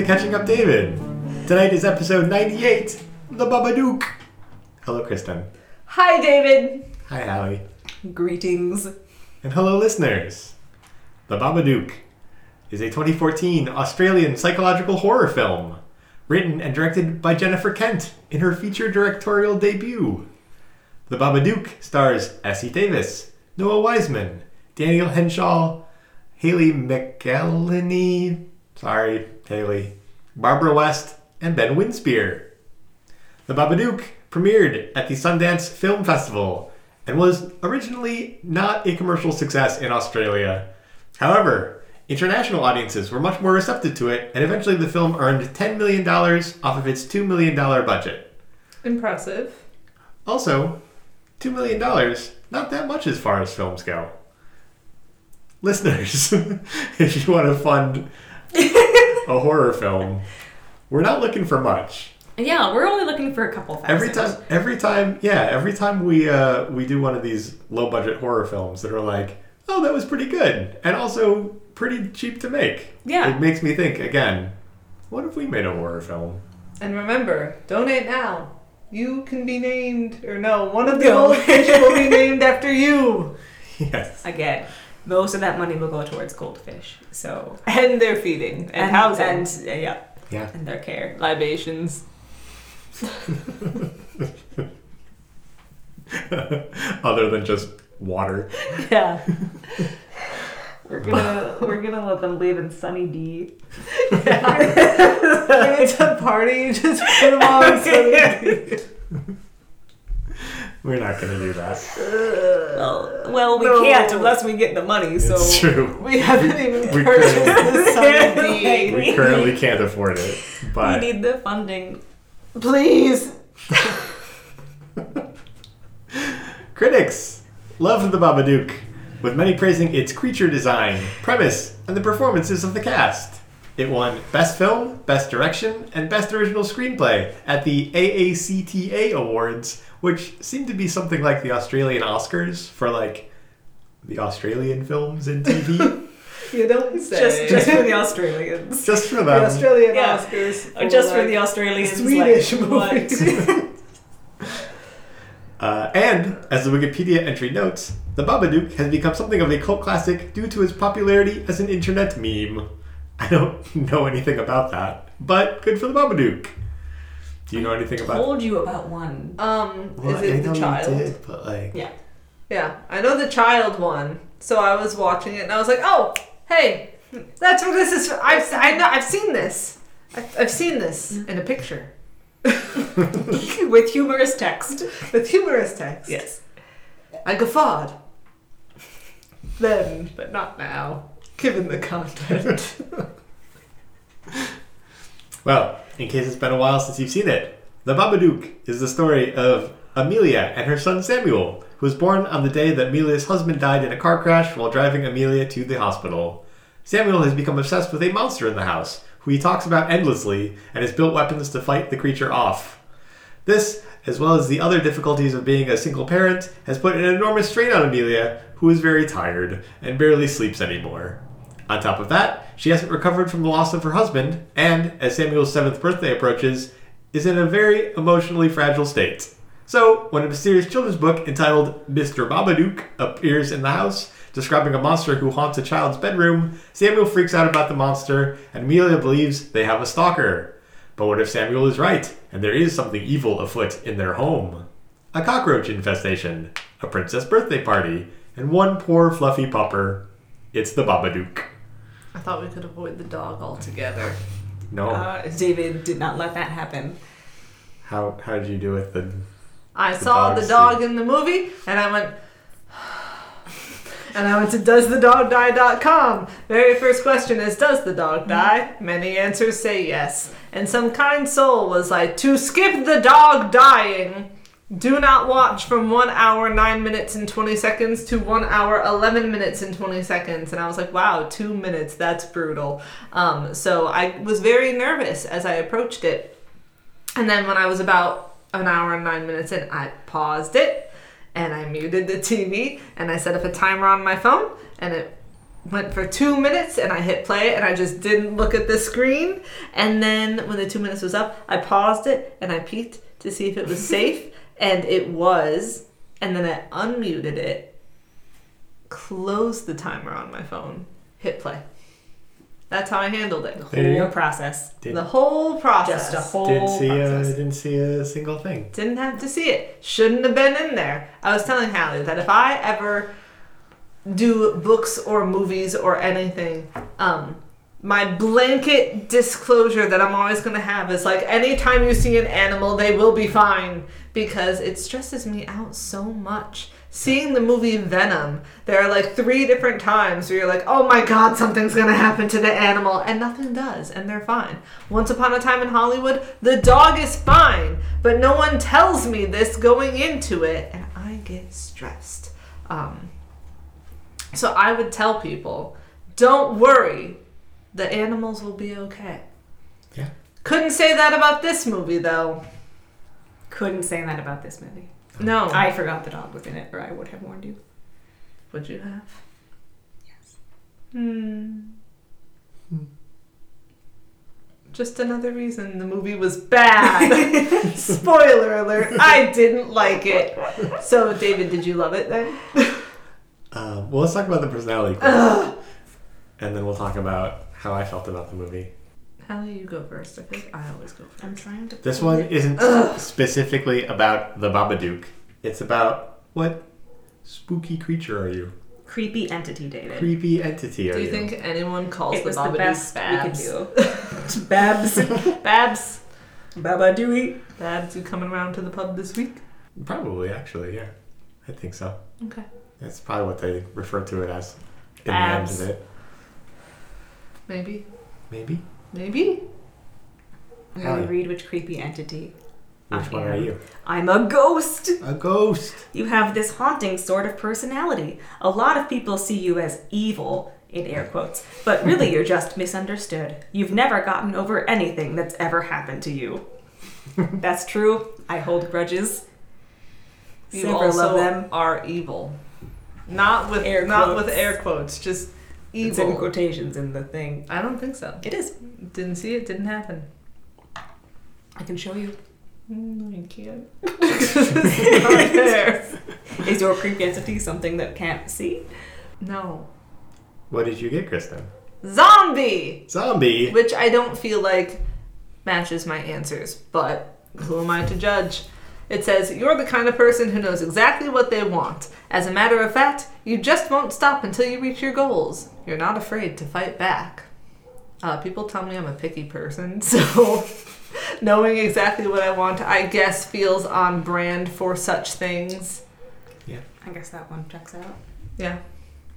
to Catching Up David. Tonight is episode 98, The Babadook. Hello, Kristen. Hi, David. Hi, Hallie. Greetings. And hello, listeners. The Babadook is a 2014 Australian psychological horror film, written and directed by Jennifer Kent in her feature directorial debut. The Babadook stars Essie Davis, Noah Wiseman, Daniel Henshall, Hayley McElhinney, sorry, Hayley, Barbara West, and Ben Winspear. The Babadook premiered at the Sundance Film Festival and was originally not a commercial success in Australia. However, international audiences were much more receptive to it, and eventually the film earned $10 million off of its $2 million budget. Impressive. Also, $2 million, not that much as far as films go. Listeners, if you want to fund a horror film, we're not looking for much. Yeah, we're only looking for a couple thousand. Every time, every time, yeah, every time we uh, we do one of these low budget horror films that are like, oh, that was pretty good, and also pretty cheap to make. Yeah. it makes me think again. What if we made a horror film? And remember, donate now. You can be named, or no, one of the No. goldfish will be named after you. Yes. Again, most of that money will go towards goldfish. So And their feeding and, housing. and uh, yeah, Yeah. and their care. libations. Other than just water. Yeah. We're gonna we're gonna let them live in sunny D. when it's a party, you just put them all in sunny We're not gonna do that. Well, well, we No. can't unless we get the money. So It's true. We haven't even we purchased couldn't- the. We currently can't afford it, But we need the funding. Please. critics loved the Babadook, with many praising its creature design, premise, and the performances of the cast. It won Best Film, Best Direction, and Best Original Screenplay at the AACTA Awards, which seem to be something like the Australian Oscars for like the Australian films and TV. You don't say. Just just for the Australians. Just for them. the them. Australian Yeah. Oscars. Or just for the Australians. Swedish like, movies. Uh, and, as the Wikipedia entry notes, the Babadook has become something of a cult classic due to its popularity as an internet meme. I don't know anything about that, but good for the Babadook. Do you know anything about Told you about one. Um, Well, is I it know the you child? did, but like, Yeah. Yeah, I know the child one. So I was watching it and I was like, oh, hey, that's what this is. I've I know I've seen this. I've, I've seen this in a picture With humorous text. with humorous text. Yes. I guffawed. Then, but not now, given the content. well, in case it's been a while since you've seen it, the Babadook is the story of Amelia and her son Samuel, who was born on the day that Amelia's husband died in a car crash while driving Amelia to the hospital. Samuel has become obsessed with a monster in the house, who he talks about endlessly, and has built weapons to fight the creature off. This, as well as the other difficulties of being a single parent, has put an enormous strain on Amelia, who is very tired and barely sleeps anymore. On top of that, she hasn't recovered from the loss of her husband, and, as Samuel's seventh birthday approaches, is in a very emotionally fragile state. So, when a mysterious children's book entitled Mr. Babadook appears in the house, describing a monster who haunts a child's bedroom, Samuel freaks out about the monster, and Amelia believes they have a stalker. But what if Samuel is right, and there is something evil afoot in their home? A cockroach infestation, a princess birthday party, and one poor fluffy pupper. It's the Babadook. I thought we could avoid the dog altogether. No. Uh, David did not let that happen. how how did you do with the I The saw dog the scene. dog in the movie, and I went. And I went to doesthedogdie.com. Very first question is Does the dog die? Many answers say yes. And some kind soul was like, To skip the dog dying, do not watch from 1 hour 9 minutes and 20 seconds to 1 hour 11 minutes and 20 seconds. And I was like, Wow, 2 minutes, that's brutal. Um, so I was very nervous as I approached it. And then when I was about an hour and nine minutes in, I paused it and I muted the TV and I set up a timer on my phone and it went for two minutes and I hit play and I just didn't look at the screen. And then when the two minutes was up, I paused it and I peeked to see if it was safe. And it was. And then I unmuted it, closed the timer on my phone, hit play. That's how I handled it. There you Whole go. process. Did, The whole process. Just a whole didn't see a, process. didn't see a single thing. Didn't have to see it. Shouldn't have been in there. I was telling Hallie that if I ever do books or movies or anything, um, my blanket disclosure that I'm always going to have is like anytime you see an animal, they will be fine because it stresses me out so much. Seeing the movie Venom, there are like three different times where you're like, oh my god, something's gonna happen to the animal, and nothing does, and they're fine. Once upon a time in Hollywood, the dog is fine, but no one tells me this going into it, and I get stressed. Um, so I would tell people, don't worry, the animals will be okay. Yeah. Couldn't say that about this movie though. Couldn't say that about this movie. No. I forgot the dog was in it, or I would have warned you. Would you have? Yes. Hmm. Hmm. Just another reason the movie was bad. Spoiler alert, I didn't like it. So, David, did you love it then? Um, well, let's talk about the personality quiz, and then we'll talk about how I felt about the movie. Hallie, you go first. I think I always go first. I'm trying to. This one isn't specifically about the Babadook. It's about what spooky creature are you? Creepy entity, David. Creepy entity are Do you? you think anyone calls it the was the Babadook best Babs? we could do. Babs. Babs. Baba Dooey. Babs, you coming around to the pub this week? Probably, actually, yeah. I think so. Okay. That's probably what they refer to it as in Babs. the end of it. Maybe. Maybe. Maybe. I'm Hallie. gonna read which creepy entity. Which I one am. are you? I'm a ghost. A ghost. You have this haunting sort of personality. A lot of people see you as evil, in air quotes, but really you're just misunderstood. You've never gotten over anything that's ever happened to you. that's true. I hold grudges. You Several also of them. are evil. Not with Air not quotes. with air quotes, just It's in quotations in the thing. I don't think so. It is. Didn't see it, didn't happen. I can show you. Mm, no, you can't. it's not there. Is your creepy entity something that can't see? No. What did you get, Kristen? Zombie! Zombie. Which I don't feel like matches my answers, but who am I to judge? It says, You're the kind of person who knows exactly what they want. As a matter of fact, you just won't stop until you reach your goals. You're not afraid to fight back. Uh, people tell me I'm a picky person, so knowing exactly what I want, I guess, feels on brand for such things. Yeah. I guess that one checks out. Yeah.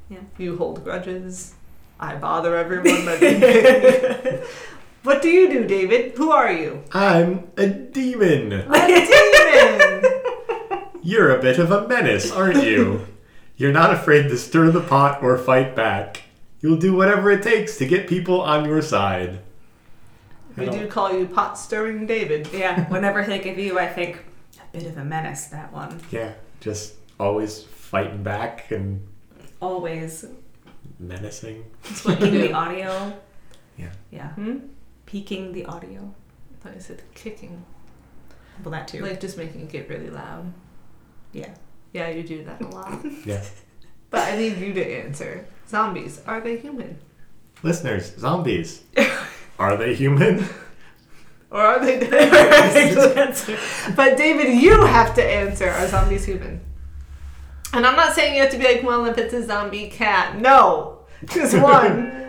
Yeah. You hold grudges. I bother everyone that they What do you do, David? Who are you? I'm a demon. A demon! You're a bit of a menace, aren't you? You're not afraid to stir the pot or fight back. You'll do whatever it takes to get people on your side. we do call you pot stirring David. Yeah, whenever I think of you, I think a bit of a menace, that one. Yeah, just always fighting back and Always menacing. That's what you peeking the audio. Yeah. Yeah. Hmm? Peeking the audio. I thought you said kicking. Well, that too. Like just making it get really loud. yeah. Yeah, you do that a lot. Yeah. but I need you to answer. Zombies, are they human? Listeners, zombies. Are they human? Or are they dead? but David, you have to answer are zombies human? And I'm not saying you have to be like, well, if it's a zombie cat. No! Because one,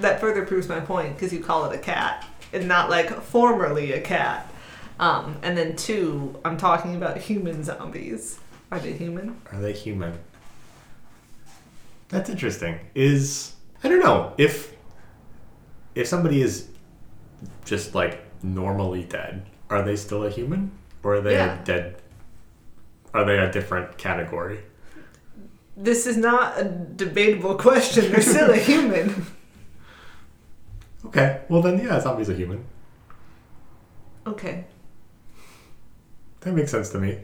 that further proves my point because you call it a cat and not like formerly a cat. Um, and then two, I'm talking about human zombies. Are they human? Are they human? That's interesting. Is I don't know if if somebody is just like normally dead, are they still a human or are they Yeah. a dead? Are they a different category? This is not a debatable question. They're still a human. Okay, well then yeah, zombie's a human. Okay. That makes sense to me.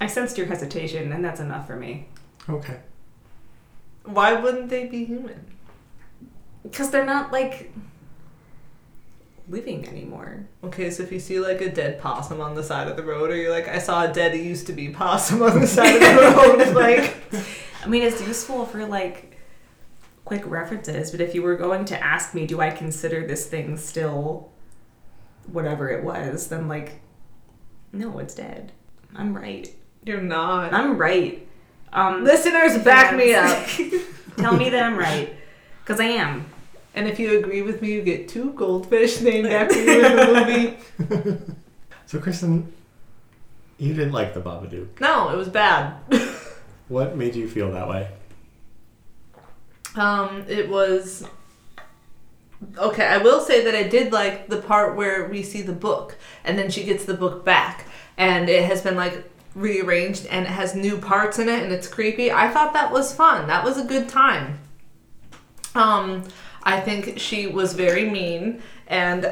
I sensed your hesitation, and that's enough for me. Okay. Why wouldn't they be human? Because they're not like living anymore. Okay, so if you see like a dead possum on the side of the road, or you're like, I saw a dead used to be possum on the side of the road, like, I mean, it's useful for like quick references, but if you were going to ask me, do I consider this thing still whatever it was, then like, no, it's dead. I'm right. you're not. I'm right. Um, Listeners, back me up. Tell me that I'm right, because I am. And if you agree with me, you get two goldfish named after you in the movie. So, Kristen, you didn't like the Babadook. No, it was bad. What made you feel that way? Um, it was okay. I will say that I did like the part where we see the book, and then she gets the book back, and it has been like rearranged, and it has new parts in it, and it's creepy. I thought that was fun. That was a good time. Um, I think she was very mean, and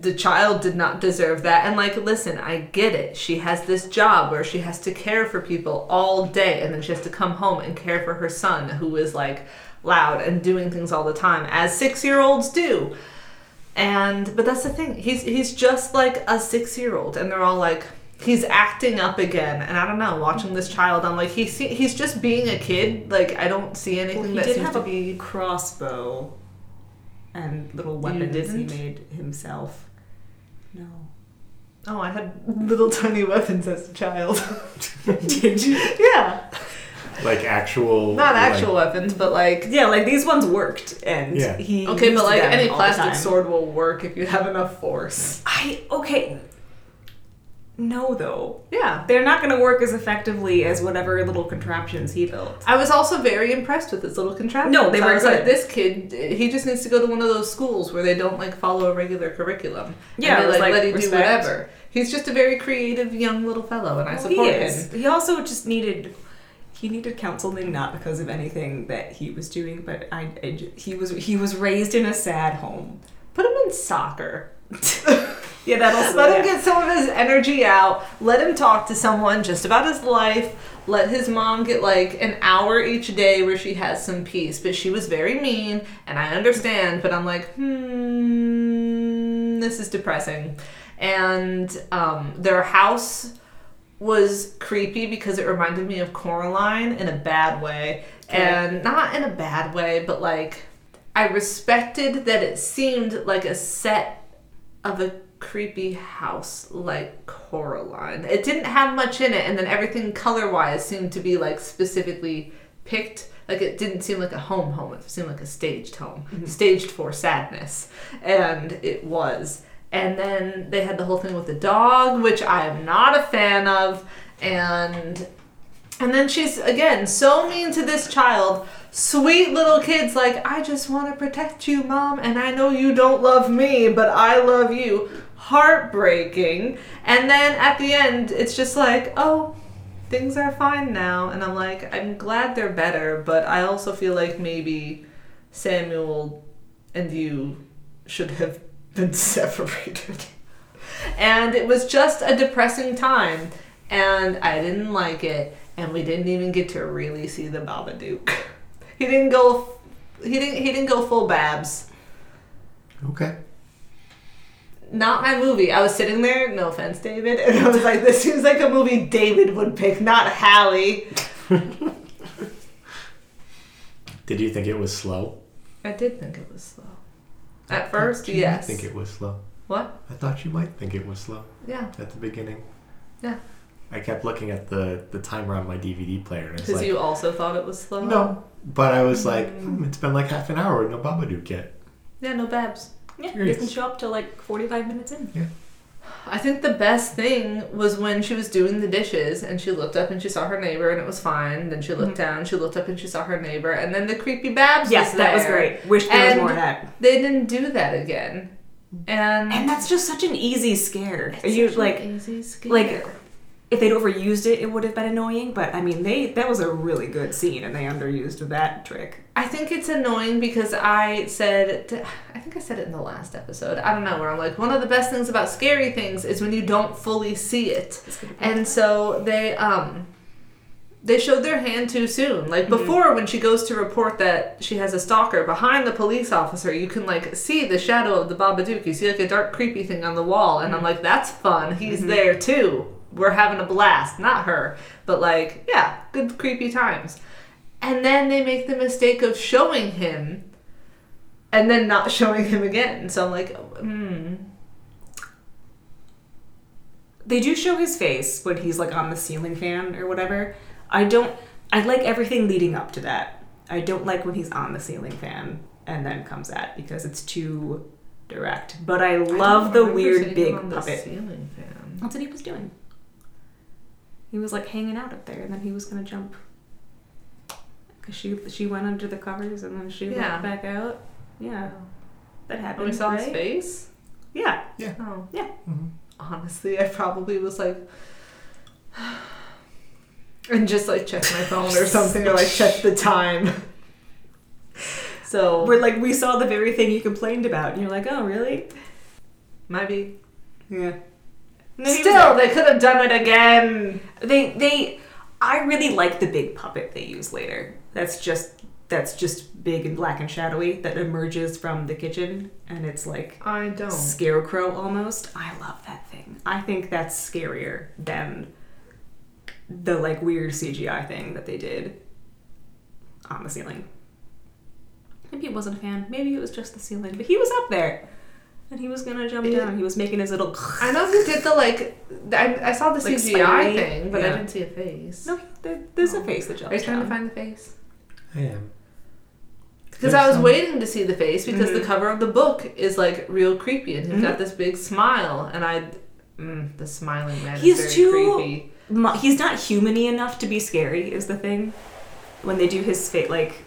the child did not deserve that. And like, listen, I get it. She has this job where she has to care for people all day, and then she has to come home and care for her son, who is like loud and doing things all the time, as six-year-olds do. And but that's the thing. He's he's just like a six-year-old, and they're all like. He's acting up again, and I don't know. Watching this child, I'm like, he's he's just being a kid. Like I don't see anything Well, he that did seems have to a be crossbow and little weapons he made himself. No. Oh, I had little tiny weapons as a child. Did you? yeah. Like actual. Not like- actual weapons, but like. Yeah, like these ones worked, and Yeah. he. Okay, used but like them any plastic sword will work if you have enough force. I okay. No, though Yeah. they're not going to work as effectively as whatever little contraptions he built. I was also very impressed with his little contraptions. No, they were was like, this kid, he just needs to go to one of those schools where they don't like follow a regular curriculum. Yeah, and they, like, like, let him do whatever. He's just a very creative young little fellow, and I Well, support he is. him. He also just needed. He needed counseling not because of anything that he was doing, but I, I he was he was raised in a sad home. Put him in soccer. Yeah, that'll Let him get some of his energy out. Let him talk to someone just about his life. Let his mom get like an hour each day where she has some peace. But she was very mean, and I understand, but I'm like, hmm, this is depressing. And um, their house was creepy because it reminded me of Coraline in a bad way. Okay. And not in a bad way, but like, I respected that it seemed like a set of a creepy house like Coraline. It didn't have much in it, and then everything color wise seemed to be like specifically picked. Like it didn't seem like a home home, it seemed like a staged home. Mm-hmm. Staged for sadness. And it was. And then they had the whole thing with the dog, which I am not a fan of. And and then she's again so mean to this child. Sweet little kid's like, I just want to protect you, mom, and I know you don't love me, but I love you. Heartbreaking. And then at the end, it's just like, oh, things are fine now. And I'm like, I'm glad they're better, but I also feel like maybe Samuel and you should have been separated. And it was just a depressing time, and I didn't like it, and we didn't even get to really see the Babadook. He didn't go. He didn't. He didn't go full Babs. Okay. Not my movie. I was sitting there. No offense, David, and I was like, "This seems like a movie David would pick, not Hallie." Did you think it was slow? I did think it was slow. At I first, thought you yes. might think it was slow. What? I thought you might think it was slow Yeah, at the beginning. Yeah. I kept looking at the the timer on my DVD player, and it's because like, you also thought it was slow. no. But I was like, Mm. hmm, it's been like half an hour with no Babadook yet. Yeah, no Babs. Yeah, Curious. doesn't show up till like 45 minutes in. I think the best thing was when she was doing the dishes and she looked up and she saw her neighbor and it was fine. Then she looked mm-hmm. down, she looked up and she saw her neighbor, and then the creepy Babs Yes, was that was great. Wish there was more of that. They didn't do that again. And, And that's just such an easy scare. It's Are you such an like easy scare. like if they'd overused it, it would have been annoying. But I mean, they that was a really good scene, and they underused that trick. I think it's annoying because I said, I think I said it in the last episode. I don't know where I'm like, one of the best things about scary things is when you don't fully see it. And so they, um, they showed their hand too soon. Like mm-hmm. before, when she goes to report that she has a stalker behind the police officer, you can like see the shadow of the Babadook. You see like a dark, creepy thing on the wall, and I'm mm-hmm. like, that's fun. He's mm-hmm. there too. We're having a blast. Not her, but like, yeah, good creepy times. And then they make the mistake of showing him, and then not showing him again. So I'm like, hmm. They do show his face when he's like on the ceiling fan or whatever. I don't. I like everything leading up to that. I don't like when he's on the ceiling fan and then comes at because it's too direct. But I love the weird big puppet. ceiling fan. That's what he was doing. He was like hanging out up there, and then he was gonna jump. Cause she she went under the covers and then she Yeah. went back out. Yeah, that And happened. we saw his right? face. Yeah, Oh. Yeah. Mhm. Honestly, I probably was like. and just like check my phone or something, or like check the time. So, we're like we saw the very thing you complained about, and you're like, oh really? maybe. Yeah. And then he was Still, they could have done it again. they they I really like the big puppet they use later. That's just that's just big and black and shadowy that emerges from the kitchen and it's like I don't. scarecrow almost. I love that thing. I think that's scarier than the like weird CGI thing that they did on the ceiling. Maybe it wasn't a fan. Maybe it was just the ceiling, but he was up there. And he was gonna jump It- down. He was making his little. I know he did the like. I, I saw the Like CGI spidery? thing, but I didn't see a face. No, there, there's a face that jumps Are you trying down. to find the face? I am. Because I was some- waiting to see the face because the Mhm. cover of the book is like real creepy and he's Mhm. got this big smile and I, mm, the smiling man He's is very too- creepy. Mo- he's not humany enough to be scary is the thing when they do his face like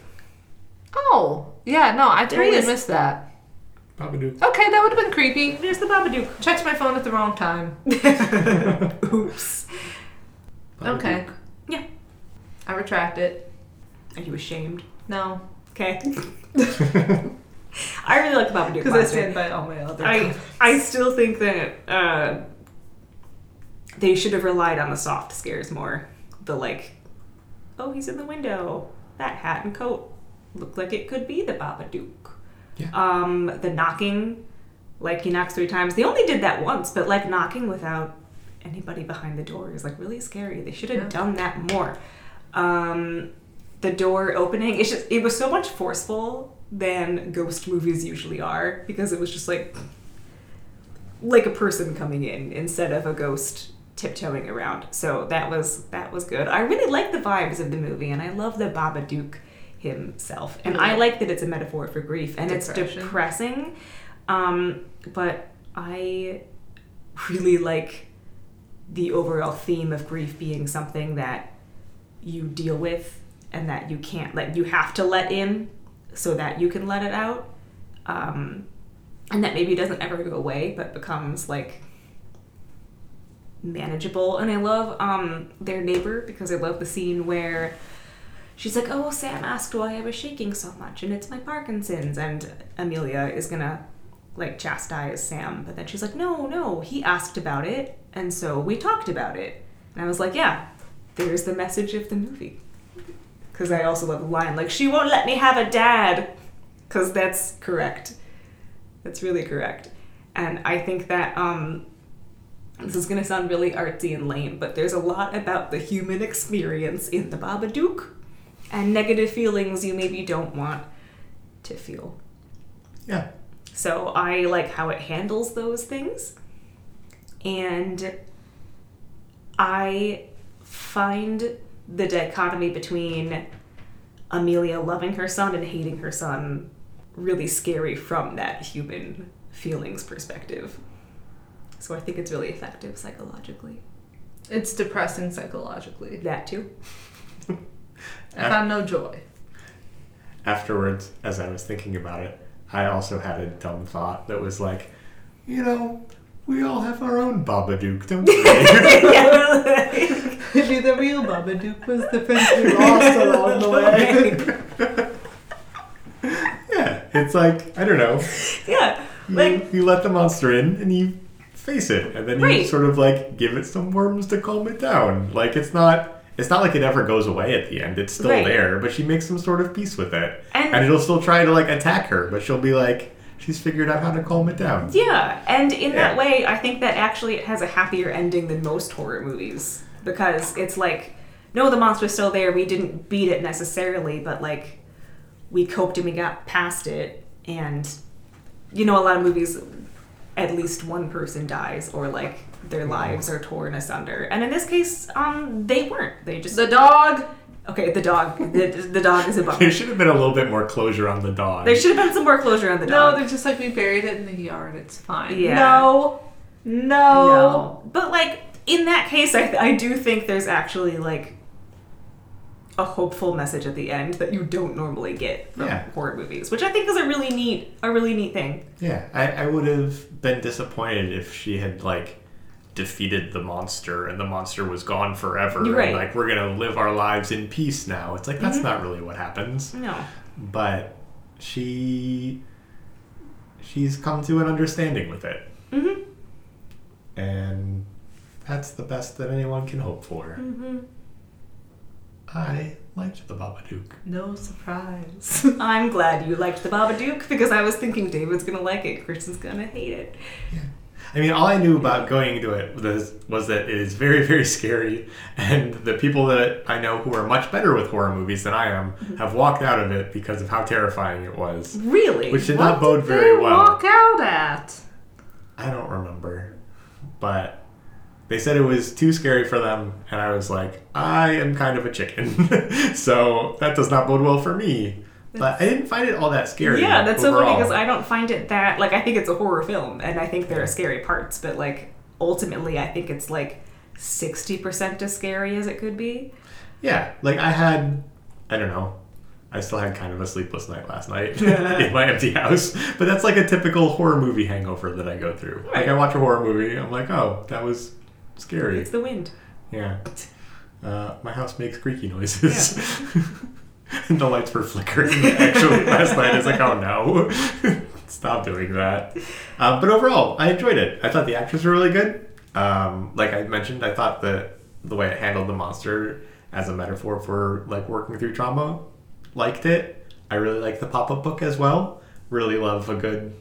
Oh yeah, no, I There totally missed that. Babadook. Okay, that would have been creepy. there's the babadook Checked my phone at the wrong time. oops Okay, yeah I retract it. are you ashamed No, okay i really like the babadook because I stand by all my other. I comments. I still think that uh, they should have relied on the soft scares more. The like, oh, he's in the window. That hat and coat look like it could be the Babadook. Yeah. Um, the knocking, like he knocks three times. They only did that once, but like knocking without anybody behind the door is like really scary. They should have Yeah. done that more. Um, the door opening, it's just it was so much forceful than ghost movies usually are because it was just like like a person coming in instead of a ghost tiptoeing around. So that was that was good. I really like the vibes of the movie and I love the Babadook himself. And I like that it's a metaphor for grief and it's depressing. Um, but I really like the overall theme of grief being something that you deal with and that you can't let you have to let in so that you can let it out um, and that maybe doesn't ever go away but becomes like manageable and i love um, their neighbor because i love the scene where she's like oh sam asked why i was shaking so much and it's my parkinson's and amelia is gonna like chastise sam. But then she's like no no he asked about it and so we talked about it. And i was like yeah there's the message of the movie. Because i also love the line like she won't let me have a dad. Because that's correct. That's really correct. And i think that um this is going to sound really artsy and lame but there's a lot about the human experience in the babadook and negative feelings you maybe don't want to feel Yeah. so I like how it handles those things. And I find the dichotomy between Amelia loving her son and hating her son really scary from that human feelings perspective. So I think it's really effective psychologically. It's depressing psychologically. That too. I found no joy. Afterwards, as I was thinking about it, I also had a dumb thought that was like, you know, we all have our own Babadook, don't we? Maybe the real Babadook was the friends we lost along the way. yeah, it's like, I don't know. yeah. You, Like you let the monster in and you face it, and then you Right. sort of like give it some worms to calm it down. Like, it's not it's not like it ever goes away at the end. It's still Right. there, but she makes some sort of peace with it. And- and it'll still try to like attack her, but she'll be like, she's figured out how to calm it down. Yeah, and in that way, I think that actually it has a happier ending than most horror movies because it's like, no, the monster's still there. We didn't beat it necessarily, but like, we coped and we got past it. And you know, a lot of movies, at least one person dies or like their lives are torn asunder. And in this case, um, they weren't. They just The dog. okay. The dog, the, the dog is a bummer. There should have been a little bit more closure on the dog. There should have been some more closure on the dog. No, they're just like we buried it in the yard. It's fine. Yeah. No. No. No. But like in that case, I, I do think there's actually like a hopeful message at the end that you don't normally get from Yeah. horror movies, which I think is a really neat a really neat thing. Yeah, I, I would have been disappointed if she had like defeated the monster and the monster was gone forever. You're right. And, like we're gonna live our lives in peace now. It's like that's Mhm. not really what happens. No. But she she's come to an understanding with it. Mhm. And that's the best that anyone can hope for. Mhm. I liked the Babadook. No surprise. I'm glad you liked the Babadook because I was thinking David's gonna like it, Kristen's gonna hate it. Yeah. I mean, all I knew about going into it was, was that it is very, very scary, and the people that I know who are much better with horror movies than I am mm-hmm. have walked out of it because of how terrifying it was, Really? which did What not bode did very they well. walk out at? I don't remember, but they said it was too scary for them, and I was like, I am kind of a chicken, so that does not bode well for me. But I didn't find it all that scary. yeah, that's so funny because I don't find it that like I think it's a horror film and I think there are scary parts, but like ultimately I think it's like sixty percent as scary as it could be. Yeah, like I had, I don't know, I still had kind of a sleepless night last night in my empty house. But that's like a typical horror movie hangover that I go through. Like I watch a horror movie, I'm like, oh, that was scary. It's the wind. Yeah. Uh, my house makes creaky noises. the lights were flickering actually last night. I was like, oh no, stop doing that. Um, but overall, I enjoyed it. I thought the actors were really good. Um, like I mentioned, I thought that the way it handled the monster as a metaphor for like working through trauma, liked it. I really like the pop up book as well. Really love a good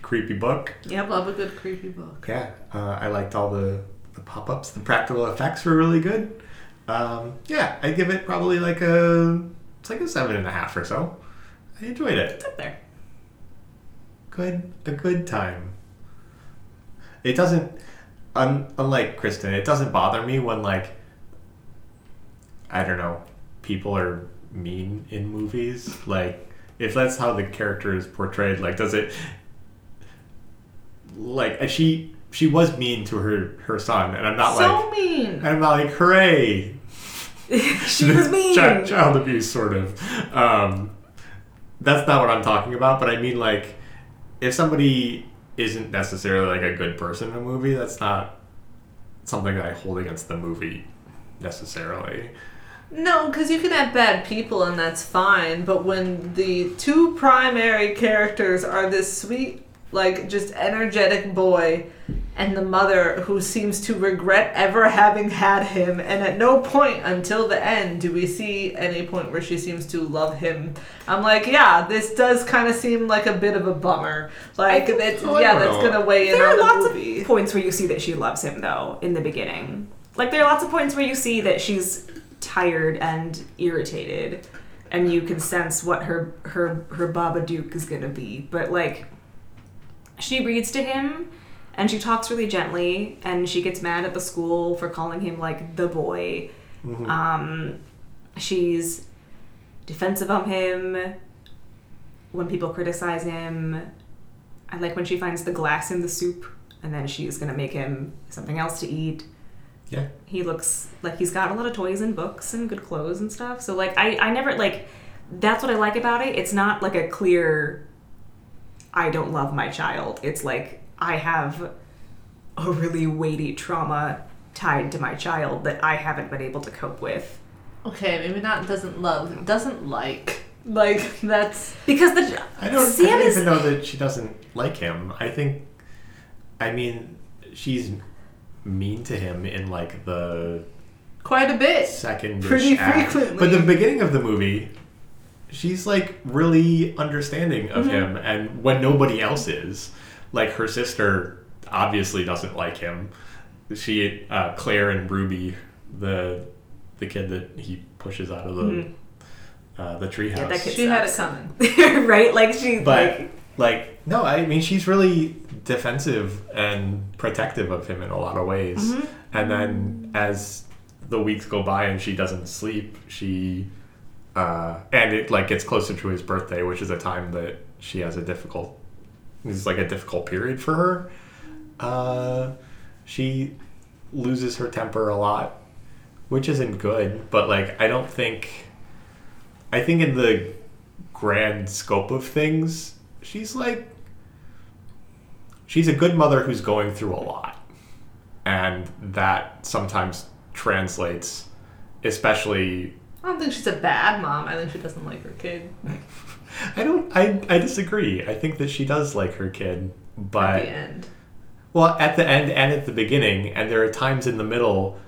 creepy book. Yeah, love a good creepy book. Yeah, uh, I liked all the pop ups. The practical effects were really good. Um, yeah, I give it probably like a it's like a seven and a half or so. I enjoyed it. It's up there. Good, a good time. It doesn't, un, unlike Kristen, it doesn't bother me when like I don't know, people are mean in movies. Like if that's how the character is portrayed, like does it like and she she was mean to her her son, and I'm not so like mean. and I'm not like hooray she was mean. child, child abuse sort of um, that's not what i'm talking about but i mean like if somebody isn't necessarily like a good person in a movie that's not something that i hold against the movie necessarily No, because you can have bad people and that's fine, but when the two primary characters are this sweet, like just energetic boy and the mother who seems to regret ever having had him, and at no point until the end do we see any point where she seems to love him. I'm like, yeah, this does kind of seem like a bit of a bummer. Like, yeah, that's gonna weigh in There on are the lots movie. of points where you see that she loves him, though, in the beginning. Like, there are lots of points where you see that she's tired and irritated, and you can sense what her her her Babadook is gonna be. But like, she reads to him, and she talks really gently, and she gets mad at the school for calling him like the boy. Um, she's defensive of him when people criticize him. I like when she finds the glass in the soup and then she's gonna make him something else to eat. yeah He looks like he's got a lot of toys and books and good clothes and stuff. So like I, I never like that's what I like about it. It's not like a clear I don't love my child. It's like I have a really weighty trauma tied to my child that I haven't been able to cope with. Okay, maybe not doesn't love, doesn't like. Like, that's. Because the i don't, I Sam don't is even know that she doesn't like him i think i mean she's mean to him in like the quite a bit. second Pretty act. frequently. But the beginning of the movie, she's like really understanding of Mm-hmm. him, and when nobody else is, like her sister obviously doesn't like him. She, uh, Claire and Ruby, the the kid that he pushes out of the uh, the treehouse. Yeah, that kid She had it coming. right? Like she but like like no i mean she's really defensive and protective of him in a lot of ways Mm-hmm. and then as the weeks go by and she doesn't sleep she uh and it like gets closer to his birthday which is a time that she has a difficult is like a difficult period for her uh she loses her temper a lot which isn't good but like i don't think i think in the grand scope of things, she's like she's a good mother who's going through a lot. And that sometimes translates especially I don't think she's a bad mom. I think she doesn't like her kid. I don't I I disagree. I think that she does like her kid, At but the end. Well, at the end and at the beginning, and there are times in the middle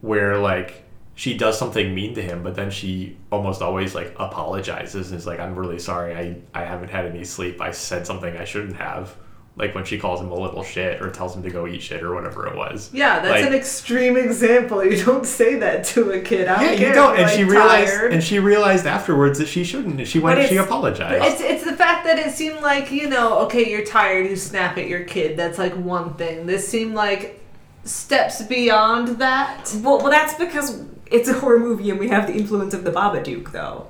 where like she does something mean to him, but then she almost always like apologizes and is like, "I'm really sorry. I I haven't had any sleep. I said something I shouldn't have." Like when she calls him a little shit or tells him to go eat shit or whatever it was. Yeah, that's Like- an extreme example. You don't say that to a kid. I don't Yeah, care you don't. if you're, And she realized, tired. and she realized afterwards that she shouldn't. and She went. But She it's- apologized. It's it's the fact that it seemed like you know, okay, you're tired, you snap at your kid. That's like one thing. This seemed like steps beyond that. well, well, that's because it's a horror movie and we have the influence of the Babadook, though.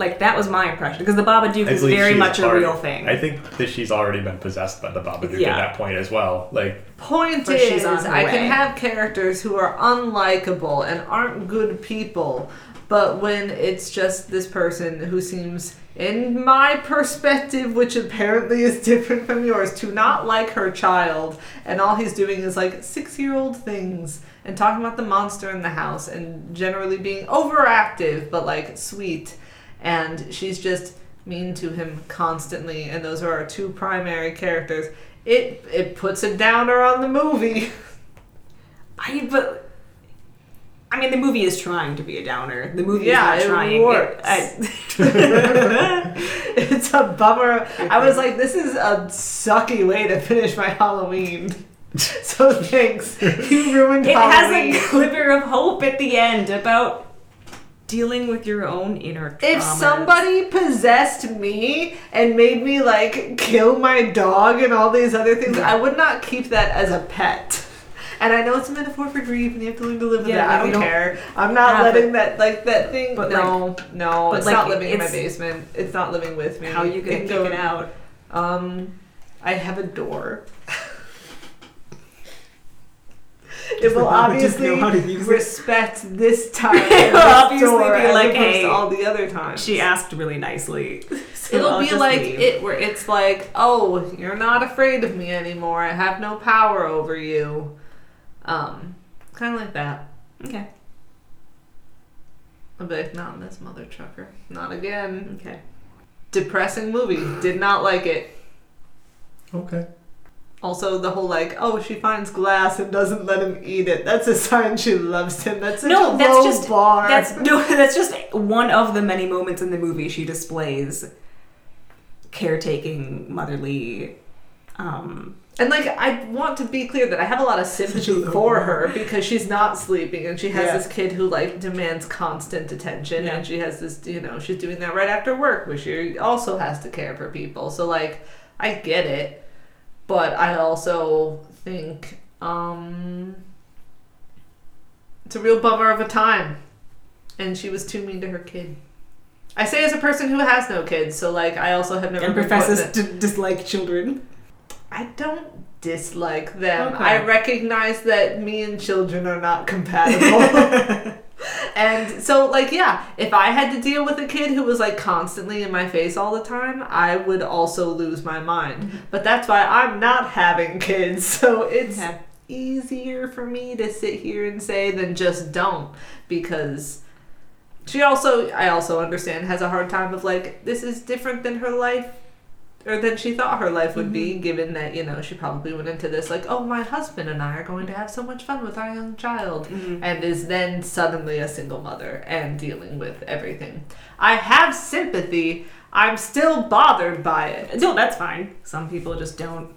Like that was my impression because the Babadook I is very she's much a real thing. I think that she's already been possessed by the Babadook Yeah. at that point as well. Like Point is, she's on I way. can have characters who are unlikable and aren't good people, but when it's just this person who seems, in my perspective, which apparently is different from yours, to not like her child, and all he's doing is like six year old things and talking about the monster in the house and generally being overactive but like sweet, and she's just mean to him constantly, and those are our two primary characters. It it puts a downer on the movie. I but I mean the movie is trying to be a downer. The movie Yeah, is it not trying. works. I- it's a bummer. I was like, this is a sucky way to finish my Halloween. So thanks. You ruined it Halloween. has a glimmer of hope at the end about dealing with your own inner. if somebody possessed me and made me like kill my dog and all these other things, I would not keep that as a pet. And I know it's a metaphor for grief, and you have to learn to live with Yeah, it. I don't don't care. I'm not letting it. that like that thing. But, no, no, but, it's like, not living in my basement. It's not living with me. how you gonna kick go- it out? Um, I have a door. It will obviously respect this time. It'll obviously door be like, opposed "Hey, all the other times. She asked really nicely. so It'll I'll be like leave. it, where it's like, oh, you're not afraid of me anymore. I have no power over you. Um, kind of like that. Okay. I'll be like, not in this mother trucker. Not again. Okay. Depressing movie. Did not like it. okay. Also, the whole like, oh, she finds glass and doesn't let him eat it. That's a sign she loves him. That's No, a that's just- bar. That's no. That's just one of the many moments in the movie she displays caretaking, motherly. Um, and like, I want to be clear that I have a lot of sympathy for her because she's not sleeping and she has Yeah. this kid who like demands constant attention Yeah. and she has this, you know, she's doing that right after work, where she also has to care for people. So like, I get it, but I also think um, it's a real bummer of a time, and she was too mean to her kid. I say as a person who has no kids, so like I also have never and been put professes to dislike children. I don't dislike them. Okay. I recognize that me and children are not compatible. and so like yeah, if I had to deal with a kid who was like constantly in my face all the time, I would also lose my mind. Mm-hmm. But that's why I'm not having kids. So it's Okay. easier for me to sit here and say than just don't because she also I also understand has a hard time of like this is different than her life or than she thought her life would be, mm-hmm. given that, you know, she probably went into this like, oh, my husband and I are going to have so much fun with our young child, mm-hmm. and is then suddenly a single mother and dealing with everything. I have sympathy. I'm still bothered by it. No, that's fine. Some people just don't.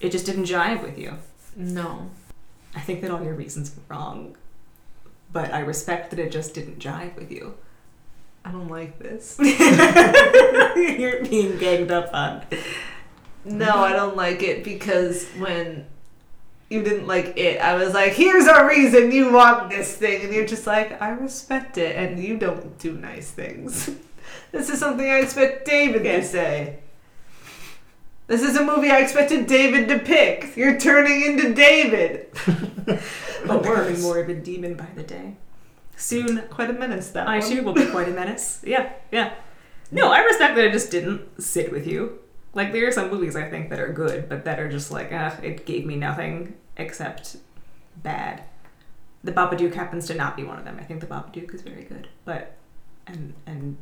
It just didn't jive with you. No. I think that all your reasons were wrong, but I respect that it just didn't jive with you. I don't like this. You're being ganged up on. No, I don't like it because when you didn't like it, I was like, here's a reason you want this thing. And you're just like, I respect it, and you don't do nice things. this is something I expect David Yeah. to say. This is a movie I expected David to pick. You're turning into David. But becoming more of a demon by the day. Soon, Quite a menace, that I one. too will be quite a menace. Yeah, yeah. No, I respect that it just didn't sit with you. Like there are some movies I think that are good, but that are just like, ah, it gave me nothing except bad. The Babadook happens to not be one of them. I think the Babadook is very good, but and and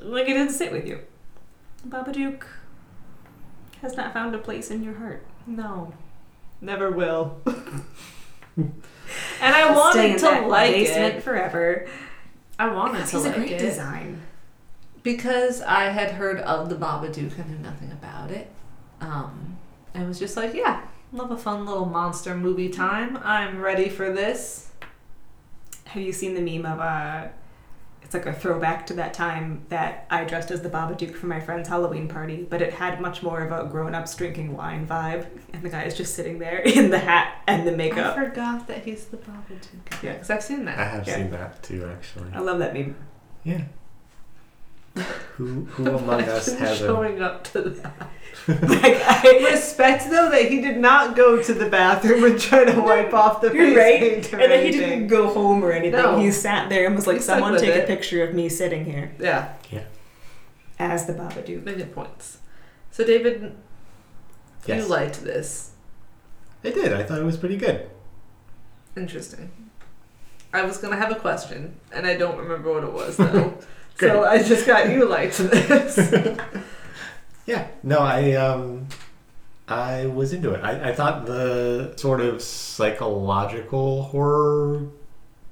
like it didn't sit with you. Babadook has not found a place in your heart. No, never will. and I wanted in to that like basement it. forever. I wanted Because to he's a great it. design. because I had heard of the Babadook and knew nothing about it. Um, and was just like, yeah, love a fun little monster movie time. I'm ready for this. Have you seen the meme of uh it's like a throwback to that time that I dressed as the Babadook for my friend's Halloween party, but it had much more of a grown-ups drinking wine vibe, and the guy is just sitting there in the hat and the makeup. I makeup. forgot that he's the Babadook. Yeah. because I've seen that. I have Yeah. seen that too, actually. I love that meme. Yeah. Who who among us Imagine has a showing up to that. like I, Respect though that he did not go to the bathroom and try to wipe off the you're face right, paint or and then he anything. didn't go home or anything. No. He sat there and was like, He stuck "Someone with take a it. picture of me sitting here Yeah, Yeah. as the Babadook." many points. So David, Yes. you liked this. I did. I thought it was pretty good. Interesting. I was gonna have a question, and I don't remember what it was though. So I just got you liked this. Yeah. No, I um I was into it. I, I thought the sort of psychological horror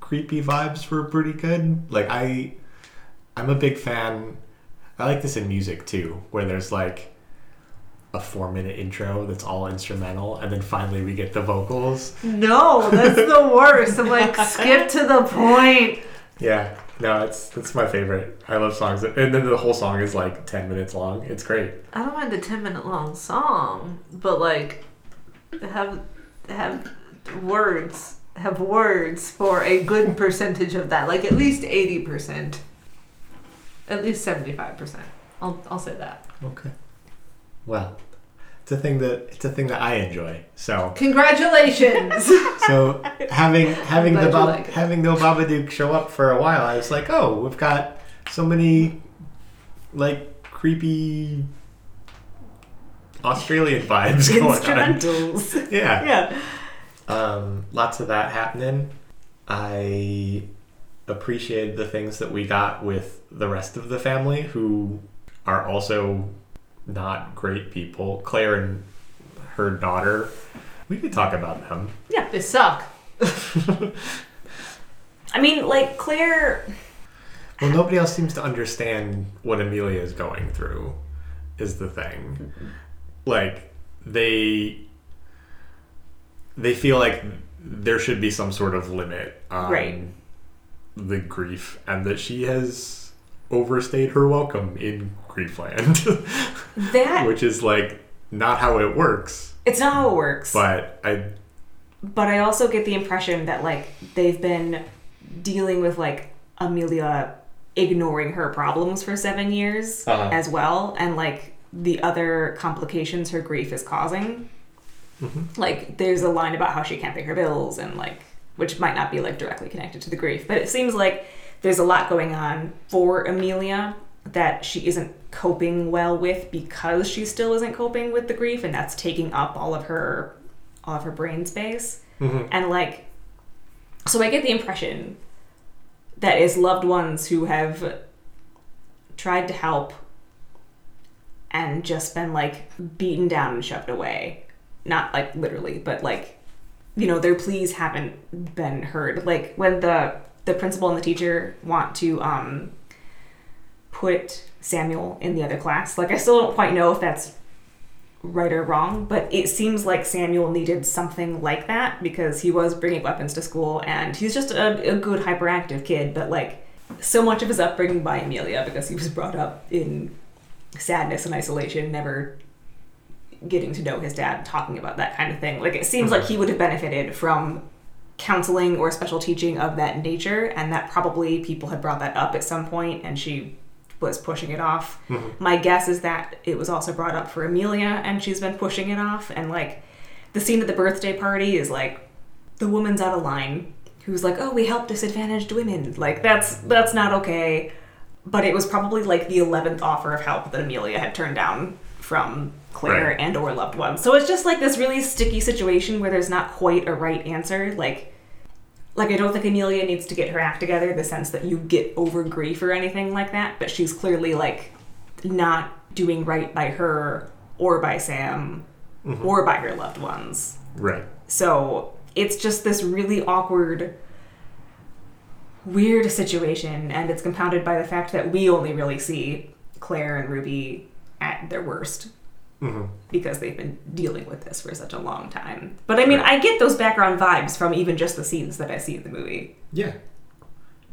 creepy vibes were pretty good. Like I I'm a big fan I like this in music too, where there's like a four minute intro that's all instrumental and then finally we get the vocals. no, that's the worst. I'm like, skip to the point. Yeah. No, it's it's my favorite. I love songs that, and then the whole song is like ten minutes long. It's great. I don't mind a ten minute long song, but like, have have words have words for a good percentage of that. Like at least eighty percent, at least seventy five percent. I'll I'll say that. Okay. Well, it's a thing that it's a thing that I enjoy. So Congratulations. so having having the Bob, like having the Babadook show up for a while, I was like, oh, we've got so many like creepy Australian vibes going on. Yeah. yeah. Um, lots of that happening. I appreciated the things that we got with the rest of the family who are also not great people. Claire and her daughter. We could talk about them. Yeah, they suck. I mean, like Claire. Well, nobody else seems to understand what Amelia is going through, is the thing. Like, they. They feel like there should be some sort of limit on Right. the grief, and that she has overstayed her welcome in Griefland, That which is like not how it works. it's not how it works. But I, but I also get the impression that like they've been dealing with like Amelia ignoring her problems for seven years Uh-huh. as well, and like the other complications her grief is causing. Like there's a line about how she can't pay her bills and like which might not be like directly connected to the grief, but it seems like there's a lot going on for Amelia that she isn't coping well with because she still isn't coping with the grief and that's taking up all of her all of her brain space. And like so I get the impression that as loved ones who have tried to help and just been like beaten down and shoved away. Not like literally, but like you know, their pleas haven't been heard. Like when the the principal and the teacher want to um put Samuel in the other class. Like I still don't quite know if that's right or wrong, but it seems like Samuel needed something like that because he was bringing weapons to school and he's just a, a good hyperactive kid, but like so much of his upbringing by Amelia because he was brought up in sadness and isolation, never getting to know his dad, talking about that kind of thing. Like it seems like he would have benefited from counseling or special teaching of that nature, and that probably people had brought that up at some point, and she was pushing it off. Mm-hmm. My guess is that it was also brought up for Amelia, and she's been pushing it off. And like the scene at the birthday party is like the woman's out of line who's like, "Oh, we help disadvantaged women." Like that's that's not okay. But it was probably like the eleventh offer of help that Amelia had turned down from Claire Right. and or loved ones. So it's just like this really sticky situation where there's not quite a right answer. Like like I don't think Amelia needs to get her act together the sense that you get over grief or anything like that, but she's clearly like not doing right by her or by Sam mm-hmm. or by her loved ones. Right. So it's just this really awkward, weird situation, and it's compounded by the fact that we only really see Claire and Ruby at their worst hmm because they've been dealing with this for such a long time. But I mean, Right. I get those background vibes from even just the scenes that I see in the movie. Yeah.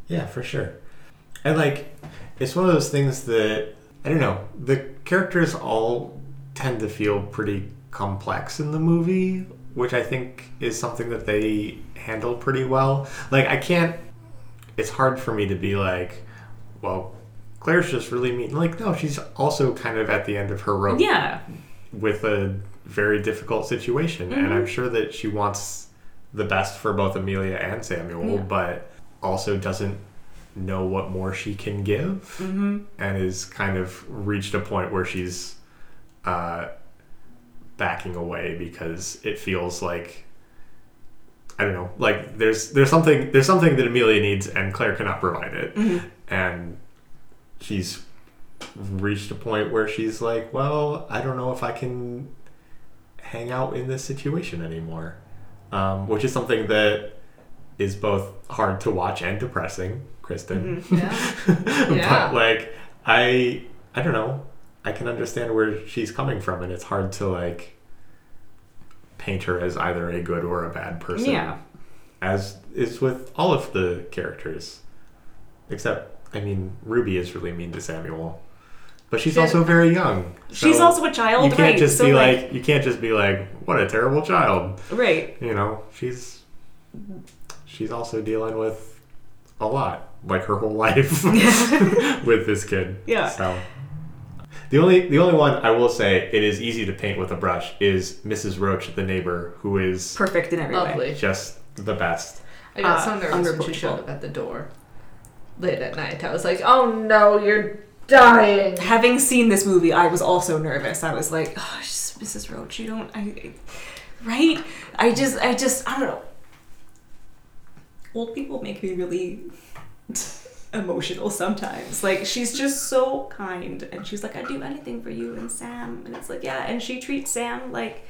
Yeah, for sure. And like, it's one of those things that I don't know. The characters all tend to feel pretty complex in the movie, which I think is something that they handle pretty well. Like, I can't. It's hard for me to be like, well, Claire's just really mean. Like, no, she's also kind of at the end of her rope Yeah. with a very difficult situation, and I'm sure that she wants the best for both Amelia and Samuel, Yeah. but also doesn't know what more she can give, Mm-hmm. and is kind of reached a point where she's uh, backing away because it feels like I don't know, like there's there's something there's something that Amelia needs, and Claire cannot provide it, Mm-hmm. and she's reached a point where she's like, well, I don't know if I can hang out in this situation anymore, um, which is something that is both hard to watch and depressing, Kristen. Yeah. Yeah. but like, I I don't know, I can understand where she's coming from, and it's hard to like paint her as either a good or a bad person Yeah. as is with all of the characters. Except, I mean, Ruby is really mean to Samuel, but she's She- also very young. She's also a child, You can't right? just so be like, like, you can't just be like, what a terrible child. right. You know, she's she's also dealing with a lot, like her whole life with this kid. Yeah. So. The only the only one I will say it is easy to paint with a brush is Mrs. Roach, the neighbor, who is Perfect in every way. Just the best. I got Uh, so nervous when she showed up at the door late at night. I was like, oh no, you're dying. Having seen this movie, I was also nervous. I was like, oh, just Mrs. Roach, you don't, I, I- right? I just, I just, I don't know. Old people make me really emotional sometimes. Like, she's just so kind. And she's like, I'd do anything for you and Sam. And it's like, yeah. And she treats Sam like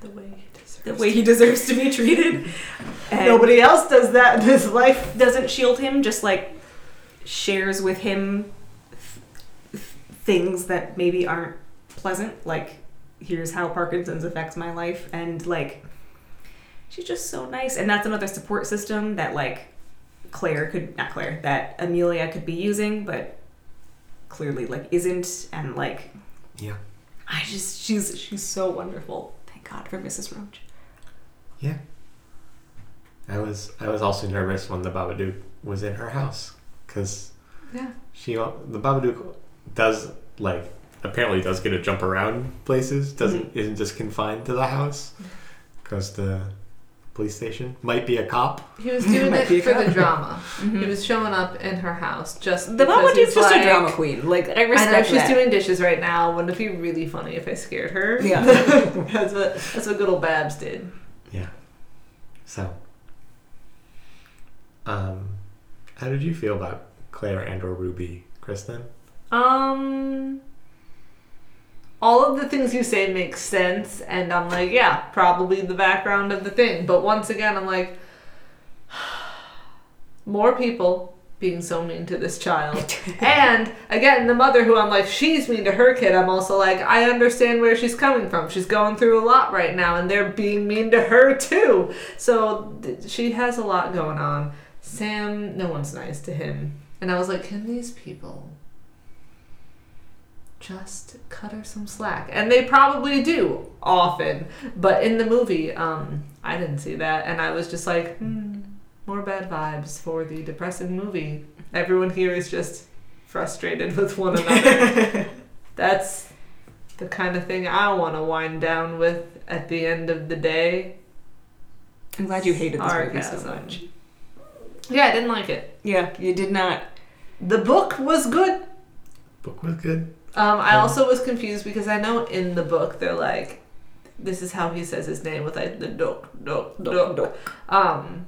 The way he deserves the way he deserves to be treated. And Nobody else does that in his life. doesn't shield him, just like shares with him th- th- things that maybe aren't pleasant. Like, here's how Parkinson's affects my life. And like, she's just so nice. And that's another support system that like Claire could, not Claire, that Amelia could be using, but clearly like isn't. And like, Yeah. I just, she's, she's so wonderful. Thank God for Mrs. Roach. Yeah. I was I was also nervous when the Babadook was in her house because Yeah. she the Babadook does like apparently does get to jump around places doesn't mm-hmm. isn't just confined to the house mm-hmm. because the police station might be a cop He was doing it for the drama. Mm-hmm. He was showing up in her house just The because Babadook's he's just like, a drama queen. Like, I I respect know she's that. doing dishes right now. Wouldn't it be really funny if I scared her? Yeah. that's what that's what good old Babs did. yeah so um how did you feel about Claire and or Ruby Kristen Um, all of the things you say make sense, and I'm like, yeah, probably the background of the thing. But once again, I'm like, more people being so mean to this child. and again, the mother who I'm like, she's mean to her kid, I'm also like, I understand where she's coming from. She's going through a lot right now, and they're being mean to her too. So th- she has a lot going on. Sam, no one's nice to him. And I was like, can these people just cut her some slack? And they probably do often. But in the movie, um, I didn't see that. And I was just like, hmm, more bad vibes for the depressing movie. Everyone here is just frustrated with one another. That's the kind of thing I want to wind down with at the end of the day. I'm glad you hated this movie so much. Yeah, I didn't like it. Yeah, you did not. The book was good. Book was good. Um, I Yeah. also was confused because I know in the book they're like, this is how he says his name with like the duck, duck, duck. Um,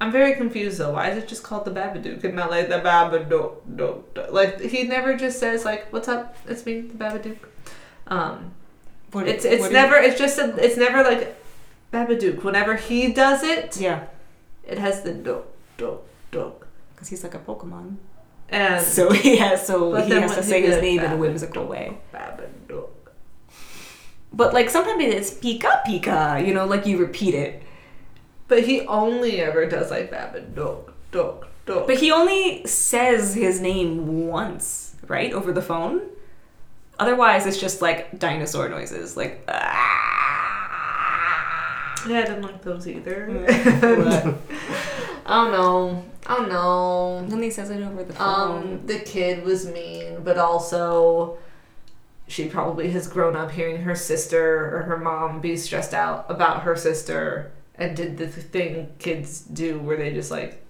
I'm very confused though. Why is it just called the Babadook and not like the Babadook? duck, duck? Like he never just says like, "What's up? It's me, the Babadook." Um, What, it's it's what do you- never it's just a, it's never like Babadook. Whenever he does it, Yeah, it has the duck, duck, duck, because he's like a Pokemon. and So he has so he has to say his name in a whimsical way. Babadook. But like sometimes it's Pika Pika, you know, like you repeat it. But he only ever does like Babadook, duck, duck. But he only says his name once, right, over the phone. Otherwise, it's just like dinosaur noises, like. "Ah." Yeah, I didn't like those either. But I don't know. I don't know. then he says it over the phone. Um, the kid was mean, but also she probably has grown up hearing her sister or her mom be stressed out about her sister and did the thing kids do where they just like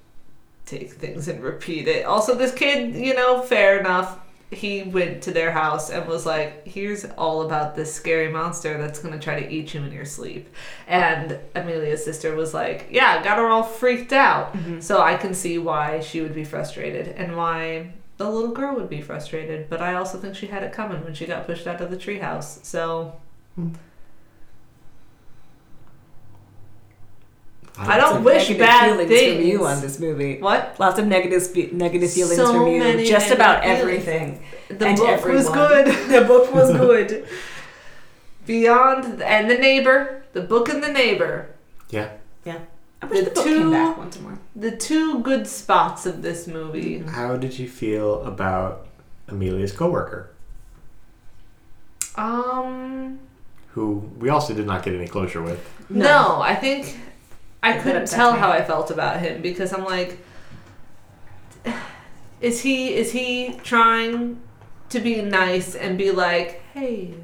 take things and repeat it. Also, this kid, you know, fair enough. He went to their house and was like, "Here's all about this scary monster that's gonna try to eat you in your sleep." And Amelia's sister was like, "Yeah, got her all freaked out." Mm-hmm. So I can see why she would be frustrated and why the little girl would be frustrated. But I also think she had it coming when she got pushed out of the treehouse. So hmm. I don't wish negative bad feelings things. from you on this movie. what? Lots of negative spe- negative feelings So from you. many Just about everything. The And book was everyone. good. The book was good. Beyond and the neighbor, the book and the neighbor, Yeah. Yeah. I wish The the, book two- came back once more. the two good spots of this movie. How did you feel about Amelia's coworker, Um, who we also did not get any closure with? no, I think I couldn't tell me. how I felt about him because I'm like, is he is he trying to be nice and be like, hey,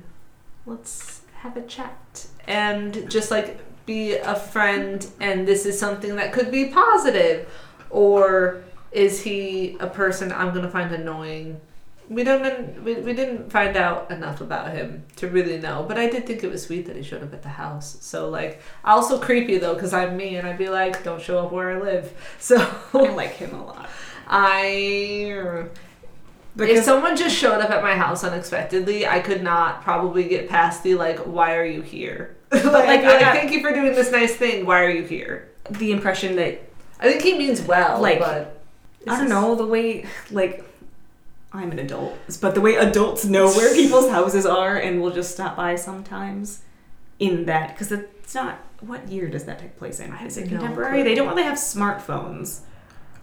let's have a chat and just like be a friend and this is something that could be positive or is he a person I'm gonna find annoying? We don't. We, we didn't find out enough about him to really know, but I did think it was sweet that he showed up at the house. So like, also creepy though, because I'm me and I'd be like, don't show up where I live. So I like him a lot. I if someone just showed up at my house unexpectedly, I could not probably get past the like, why are you here? like, like, like, got- thank you for doing this nice thing. Why are you here? the impression that I think he means well, Like, but I don't know the way like I'm an adult, but the way adults know where people's houses are and will just stop by sometimes in that because it's not. What year does that take place in? I Is it have no contemporary? They don't really have smartphones.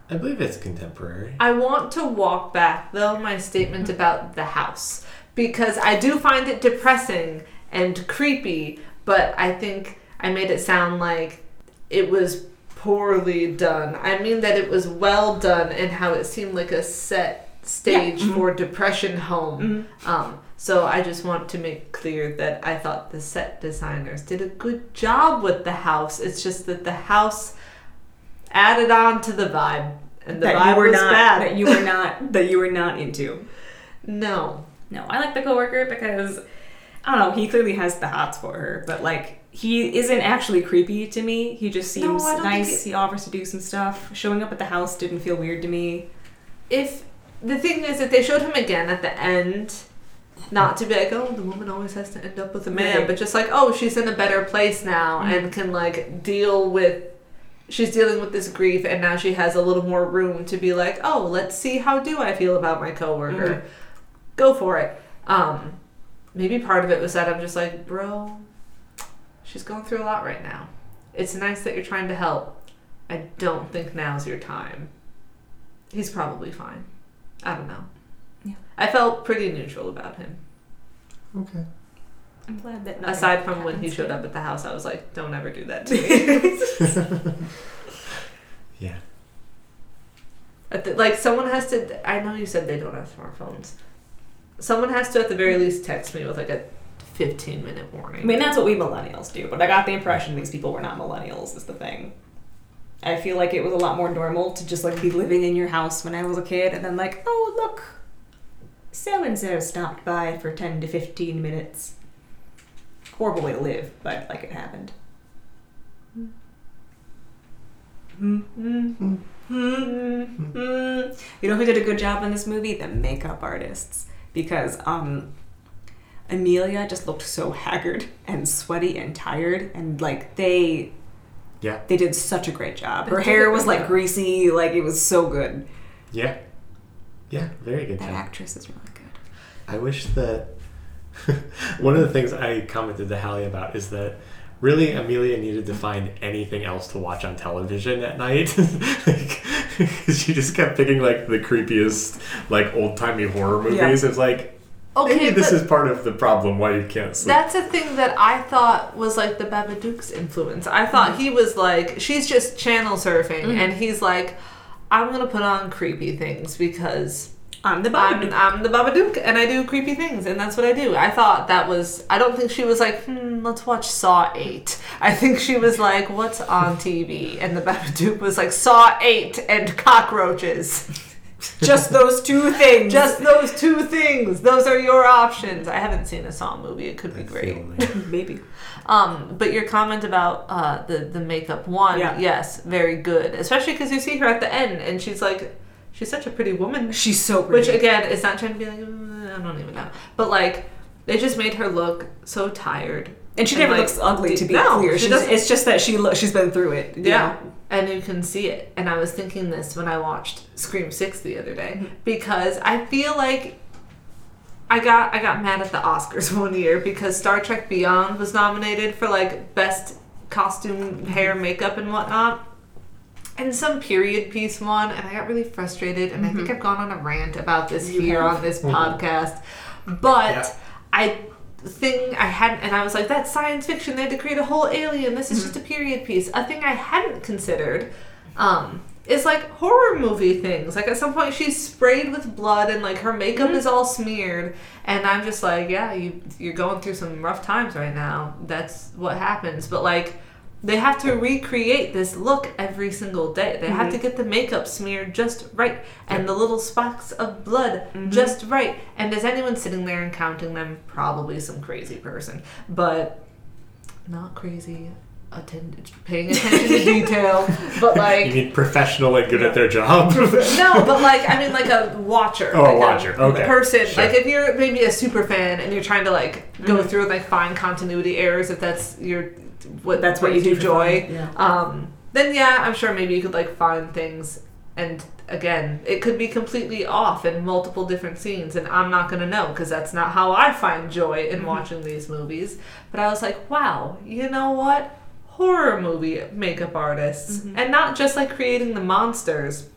I believe it's contemporary. I want to walk back though my statement about the house because I do find it depressing and creepy, but I think I made it sound like it was poorly done. I mean that it was well done and how it seemed like a set stage Yeah. Mhm. for depression home. Mhm. Um, so I just want to make clear that I thought the set designers did a good job with the house. It's just that the house added on to the vibe, and the that vibe was not bad. that you were not that you were not into. no, No, I like the coworker because I don't know. He clearly has the hots for her, but like he isn't actually creepy to me. He just seems don't nice. it- He offers to do some stuff. Showing up at the house didn't feel weird to me. if the thing is that they showed him again at the end, Not to be like, oh, the woman always has to end up with a man, Right. but just like, oh, she's in a better place now and can like deal with. She's dealing with this grief, and now she has a little more room to be like, oh, let's see how do I feel about my coworker. Go for it. Um, maybe part of it was that I'm just like, bro, she's going through a lot right now. It's nice that you're trying to help. I don't think now's your time. He's probably fine. I don't know. Yeah. I felt pretty neutral about him. Okay. I'm glad that. Aside from when he showed up at the house, I was like, don't ever do that to me. Yeah. At the- like, someone has to. I know you said they don't have smartphones. Someone has to, at the very least, text me with like a 15 minute warning. I mean, that's what we millennials do, but I got the impression these people were not millennials, is the thing. I feel like it was a lot more normal to just like be living in your house when I was a kid and then, like, oh, look, so and so stopped by for 10 to 15 minutes. Horrible way to live, but like it happened. You know who did a good job in this movie? The makeup artists. Because um, Amelia just looked so haggard and sweaty and tired, and like they Yeah. they did such a great job. Her hair was like greasy, like it was so good. Yeah. Yeah. Very good That job. actress is really good. I wish that one of the things I commented to Hallie about is that really Amelia needed to find anything else to watch on television at night. Because she just kept picking like the creepiest, like old timey horror movies. It's like, Okay, maybe this is part of the problem why you can't sleep. that's a thing that I thought was like the Babadook's influence. I thought he was like, she's just channel surfing, and he's like, I'm gonna put on creepy things because I'm the I'm, Babadook. I'm the Babadook and I do creepy things and that's what I do. I thought that was I don't think she was like, hmm, let's watch Saw 8. I think she was like, what's on TV? And the Babadook was like Saw 8 and cockroaches. just those two things. Just those two things. Those are your options. I haven't seen a Saw movie. It could be That's great. the maybe. Um, but your comment about uh, the the makeup one, Yeah. yes, very good. Especially because you see her at the end and she's like, she's such a pretty woman. She's so Which again, it's not trying to be like "Mm, I don't even know, but like they just made her look so tired. And she and, never like, looks ugly to be no, clear. she She's, it's just that she she's been through it. you Yeah. know? And you can see it. And I was thinking this when I watched Scream Six the other day Mm-hmm. because I feel like I got I got mad at the Oscars one year because Star Trek Beyond was nominated for like best costume, hair, makeup, and whatnot. And some period piece won, and I got really frustrated. And I think I've gone on a rant about this Mm-hmm. You here have. on this podcast. But Yeah. I thing I hadn't, and I was like, that's science fiction. They had to create a whole alien. This is just a period piece. A thing I hadn't considered um, is like horror movie things. Like at some point, she's sprayed with blood, and like her makeup is all smeared. And I'm just like, yeah, you you're going through some rough times right now. That's what happens. But like. They have to recreate this look every single day. They have to get the makeup smeared just right and the little specks of blood just right. And is anyone sitting there and counting them? Probably some crazy person, but not crazy. Attend- paying attention to detail, but like you like mean professional and good at their job? no, but like I mean like a watcher. Oh, a like watcher, okay, Person. sure. Like if you're maybe a super fan and you're trying to like go Mm-hmm. through and like find continuity errors, if that's your what That's what you do joy. yeah. Um, then yeah, I'm sure maybe you could like find things and again, it could be completely off in multiple different scenes and I'm not going to know because that's not how I find joy in mm-hmm. watching these movies. But I was like, wow, you know what? Horror movie makeup artists mm-hmm. and not just like creating the monsters,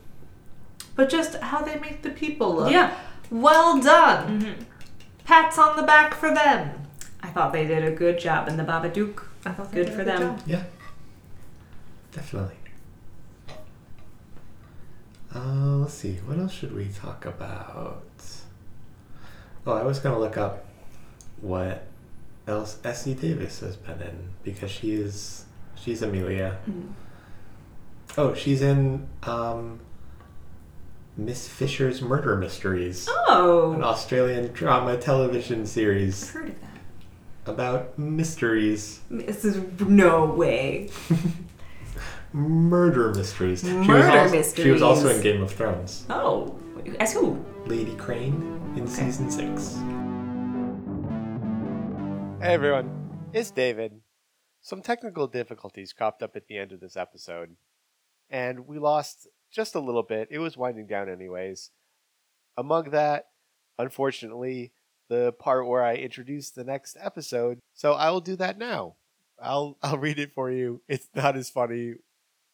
but just how they make the people look. Yeah. Well done. Mm-hmm. Pats on the back for them. I thought they did a good job in the Babadook. I thought they Good did a for them. job. yeah. Definitely. Uh, let's see. What else should we talk about? Oh, I was gonna look up what else Essie Davis has been in because she is she's Amelia. Oh, she's in um, Miss Fisher's Murder Mysteries, Oh, an Australian drama television I've series heard of that. About mysteries, This is no way. murder mysteries. she was Murder also, She was also in. Game of Thrones. Oh, as who? Lady Crane in Okay. season six. Hey everyone, it's David. Some technical difficulties cropped up at the end of this episode, and we lost just a little bit. It was winding down, anyways. Among that, unfortunately, the part where I introduce the next episode, so I will do that now. I'll I'll read it for you. It's not as funny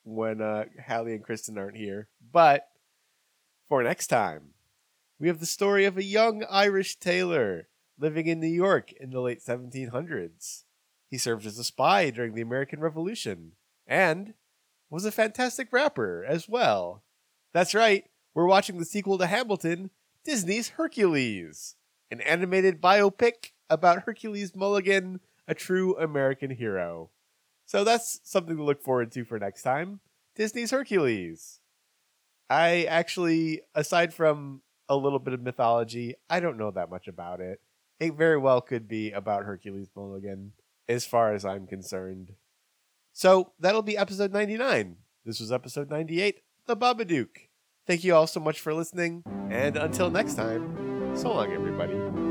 when uh, Hallie and Kristen aren't here, but for next time, we have the story of a young Irish tailor living in New York in the late 1700s. He served as a spy during the American Revolution and was a fantastic rapper as well. That's right, we're watching the sequel to Hamilton, Disney's Hercules, an animated biopic about Hercules Mulligan, a true American hero. So that's something to look forward to for next time. Disney's Hercules. I actually, aside from a little bit of mythology, I don't know that much about it. It very well could be about Hercules Mulligan, as far as I'm concerned. So that'll be episode 99. This was episode 98, The Babadook. Thank you all so much for listening, and until next time, so long, everybody.